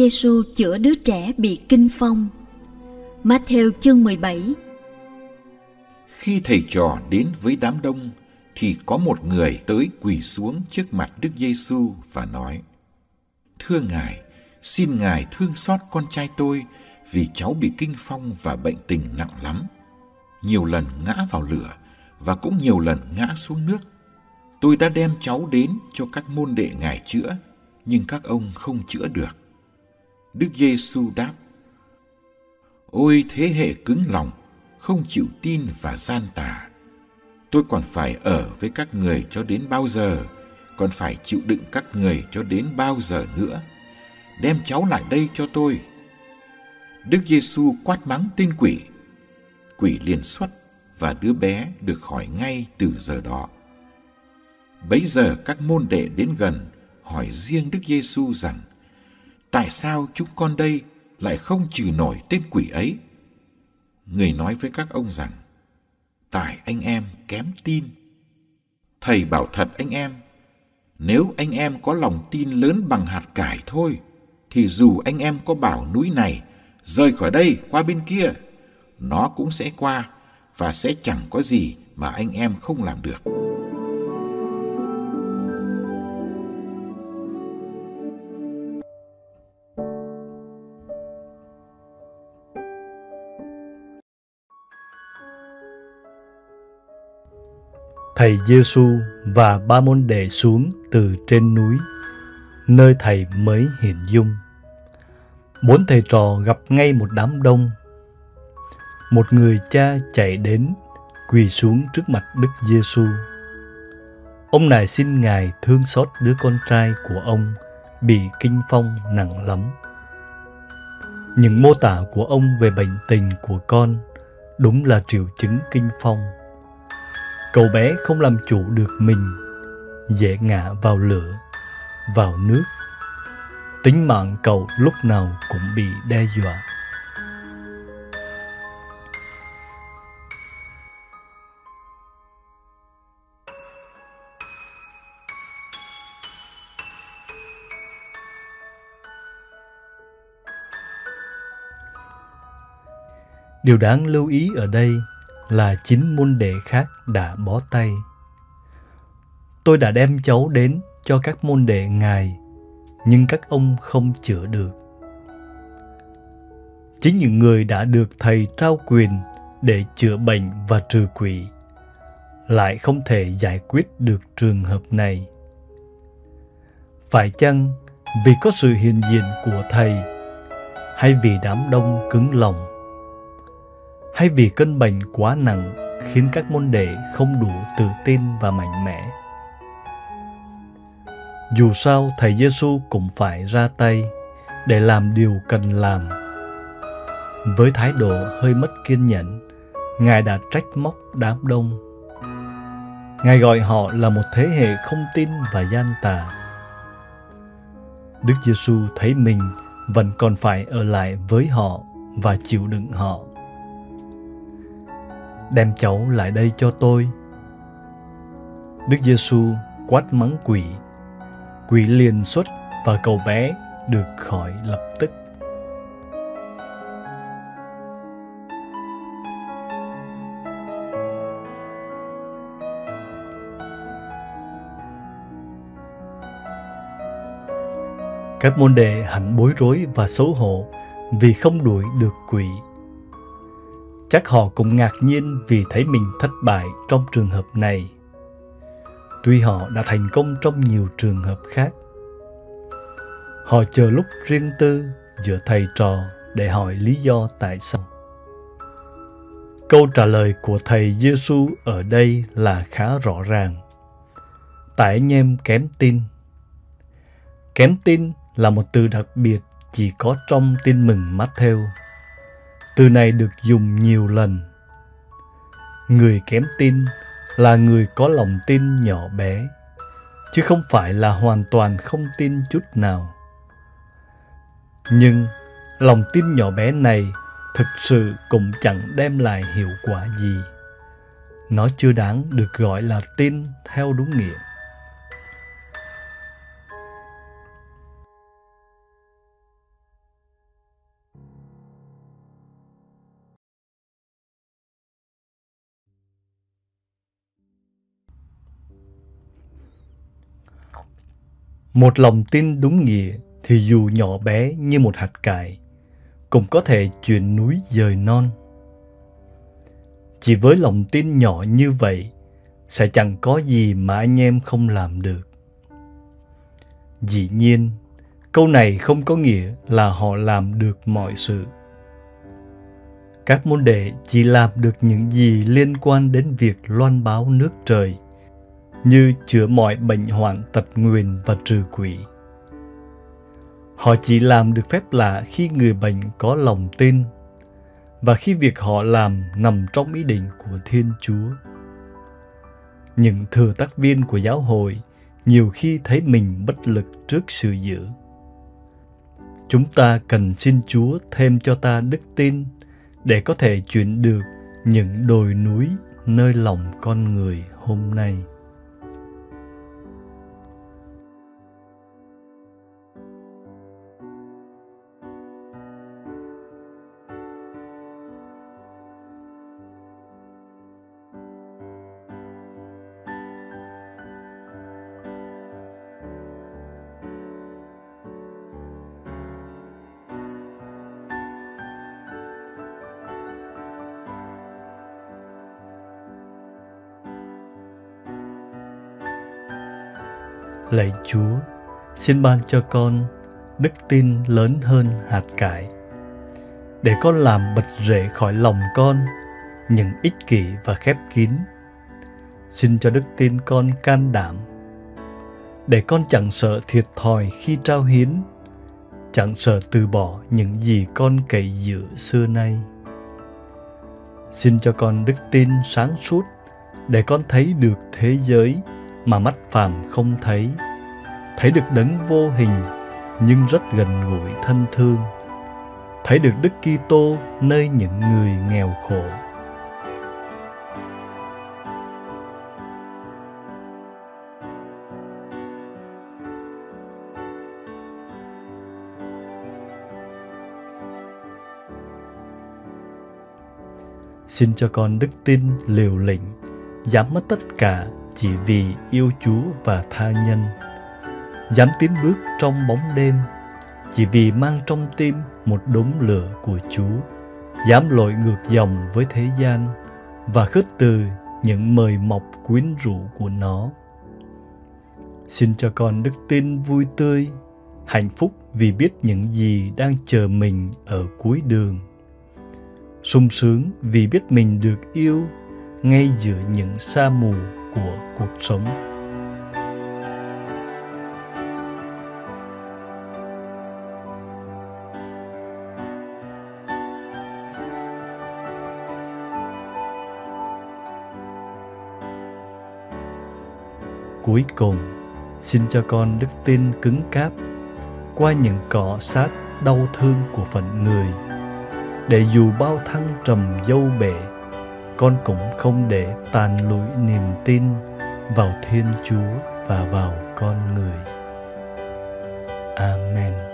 Giêsu chữa đứa trẻ bị kinh phong. Matthew chương 17 Khi thầy trò đến với đám đông thì có một người tới quỳ xuống trước mặt Đức Giêsu và nói: Thưa Ngài, xin Ngài thương xót con trai tôi vì cháu bị kinh phong và bệnh tình nặng lắm. Nhiều lần ngã vào lửa và cũng nhiều lần ngã xuống nước. Tôi đã đem cháu đến cho các môn đệ Ngài chữa, nhưng các ông không chữa được. Đức Giêsu đáp: Ôi thế hệ cứng lòng, không chịu tin và gian tà. Tôi còn phải ở với các người cho đến bao giờ, còn phải chịu đựng các người cho đến bao giờ nữa. Đem cháu lại đây cho tôi. Đức Giêsu quát mắng tên quỷ. Quỷ liền xuất và đứa bé được khỏi ngay từ giờ đó. Bấy giờ các môn đệ đến gần hỏi riêng Đức Giêsu rằng: tại sao chúng con đây lại không trừ nổi tên quỷ ấy? Người nói với các ông rằng, tại anh em kém tin. Thầy bảo thật anh em, nếu anh em có lòng tin lớn bằng hạt cải thôi, thì dù anh em có bảo núi này rời khỏi đây qua bên kia, nó cũng sẽ qua và sẽ chẳng có gì mà anh em không làm được. Thầy Giêsu và ba môn đệ xuống từ trên núi, nơi thầy mới hiện dung. Bốn thầy trò gặp ngay một đám đông. Một người cha chạy đến, quỳ xuống trước mặt Đức Giêsu. Ông này xin Ngài thương xót đứa con trai của ông bị kinh phong nặng lắm. Những mô tả của ông về bệnh tình của con đúng là triệu chứng kinh phong Cậu bé không làm chủ được mình, dễ ngã vào lửa, vào nước. Tính mạng cậu lúc nào cũng bị đe dọa. Điều đáng lưu ý ở đây là chín môn đệ khác đã bó tay. Tôi đã đem cháu đến cho các môn đệ ngài, nhưng các ông không chữa được. Chính những người đã được thầy trao quyền để chữa bệnh và trừ quỷ lại không thể giải quyết được trường hợp này. Phải chăng vì có sự hiện diện của thầy hay vì đám đông cứng lòng? Hay vì cân bệnh quá nặng khiến các môn đệ không đủ tự tin và mạnh mẽ. Dù sao, thầy Giêsu cũng phải ra tay để làm điều cần làm. Với thái độ hơi mất kiên nhẫn, Ngài đã trách móc đám đông. Ngài gọi họ là một thế hệ không tin và gian tà. Đức Giêsu thấy mình vẫn còn phải ở lại với họ và chịu đựng họ đem cháu lại đây cho tôi. Đức Giêsu quát mắng quỷ. Quỷ liền xuất và cậu bé được khỏi lập tức. Các môn đệ hẳn bối rối và xấu hổ vì không đuổi được quỷ. Chắc họ cũng ngạc nhiên vì thấy mình thất bại trong trường hợp này. Tuy họ đã thành công trong nhiều trường hợp khác. Họ chờ lúc riêng tư giữa thầy trò để hỏi lý do tại sao. Câu trả lời của thầy Giêsu ở đây là khá rõ ràng. Tại anh em kém tin. Kém tin là một từ đặc biệt chỉ có trong tin mừng Matthew. Từ này được dùng nhiều lần. Người kém tin là người có lòng tin nhỏ bé, chứ không phải là hoàn toàn không tin chút nào. Nhưng lòng tin nhỏ bé này thực sự cũng chẳng đem lại hiệu quả gì. Nó chưa đáng được gọi là tin theo đúng nghĩa. Một lòng tin đúng nghĩa thì dù nhỏ bé như một hạt cải, cũng có thể chuyển núi dời non. Chỉ với lòng tin nhỏ như vậy, sẽ chẳng có gì mà anh em không làm được. Dĩ nhiên, câu này không có nghĩa là họ làm được mọi sự. Các môn đệ chỉ làm được những gì liên quan đến việc loan báo nước trời – như chữa mọi bệnh hoạn tật nguyền và trừ quỷ. Họ chỉ làm được phép lạ khi người bệnh có lòng tin và khi việc họ làm nằm trong ý định của Thiên Chúa. Những thừa tác viên của giáo hội nhiều khi thấy mình bất lực trước sự dữ. Chúng ta cần xin Chúa thêm cho ta đức tin để có thể chuyển được những đồi núi nơi lòng con người hôm nay. Lạy Chúa, xin ban cho con đức tin lớn hơn hạt cải. Để con làm bật rễ khỏi lòng con những ích kỷ và khép kín. Xin cho đức tin con can đảm. Để con chẳng sợ thiệt thòi khi trao hiến, chẳng sợ từ bỏ những gì con cậy dự xưa nay. Xin cho con đức tin sáng suốt để con thấy được thế giới mà mắt phàm không thấy. Thấy được đấng vô hình, nhưng rất gần gũi thân thương. Thấy được đức kitô nơi những người nghèo khổ. Xin cho con đức tin liều lĩnh dám mất tất cả chỉ vì yêu Chúa và tha nhân. Dám tiến bước trong bóng đêm chỉ vì mang trong tim một đốm lửa của Chúa. Dám lội ngược dòng với thế gian và khước từ những mời mọc quyến rũ của nó. Xin cho con đức tin vui tươi, hạnh phúc vì biết những gì đang chờ mình ở cuối đường. sung sướng vì biết mình được yêu ngay giữa những sa mù của cuộc sống. Cuối cùng, xin cho con đức tin cứng cáp qua những cọ sát đau thương của phận người, để dù bao thăng trầm dâu bể con cũng không để tàn lụi niềm tin vào Thiên Chúa và vào con người. Amen.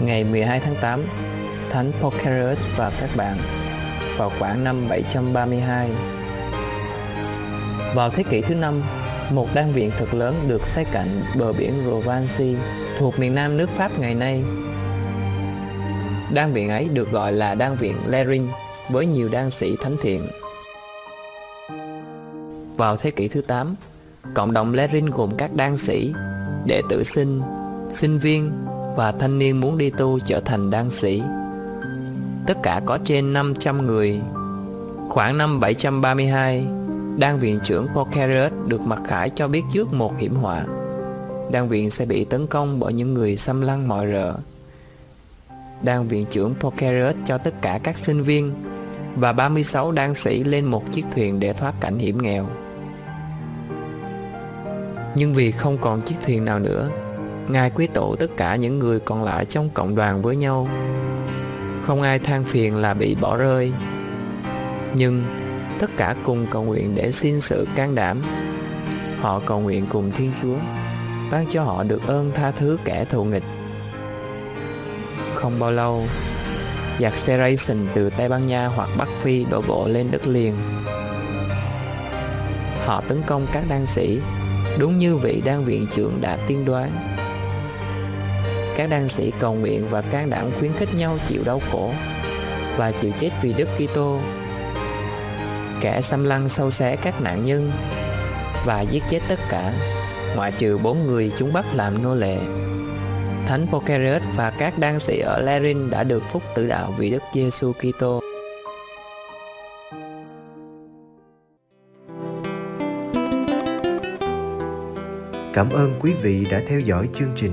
Ngày 12 tháng 8, Thánh Porcerus và các bạn vào khoảng năm 732. Vào thế kỷ thứ năm, một đan viện thật lớn được xây cạnh bờ biển Rovansi thuộc miền nam nước Pháp ngày nay. Đan viện ấy được gọi là đan viện Lerin với nhiều đan sĩ thánh thiện. Vào thế kỷ thứ 8, cộng đồng Lerin gồm các đan sĩ, đệ tử sinh, sinh viên và thanh niên muốn đi tu trở thành đan sĩ. Tất cả có trên 500 người. Khoảng năm 732, đan viện trưởng Porcerius được mặc khải cho biết trước một hiểm họa. Đan viện sẽ bị tấn công bởi những người xâm lăng mọi rợ. Đan viện trưởng Porcerius cho tất cả các sinh viên và 36 đan sĩ lên một chiếc thuyền để thoát cảnh hiểm nghèo. Nhưng vì không còn chiếc thuyền nào nữa, Ngài quy tụ tất cả những người còn lại trong cộng đoàn với nhau. Không ai than phiền là bị bỏ rơi. Nhưng tất cả cùng cầu nguyện để xin sự can đảm. Họ cầu nguyện cùng Thiên Chúa, ban cho họ được ơn tha thứ kẻ thù nghịch. Không bao lâu, giặc Serration từ Tây Ban Nha hoặc Bắc Phi đổ bộ lên đất liền. Họ tấn công các đan sĩ, đúng như vị đan viện trưởng đã tiên đoán. Các đan sĩ cầu nguyện và can đảm khuyến khích nhau chịu đau khổ và chịu chết vì Đức Kitô. Kẻ xâm lăng sâu xé các nạn nhân và giết chết tất cả, ngoại trừ bốn người chúng bắt làm nô lệ. Thánh Porcerius và các đan sĩ ở Lerin đã được phúc tử đạo vì Đức Giêsu Kitô. Cảm ơn quý vị đã theo dõi chương trình.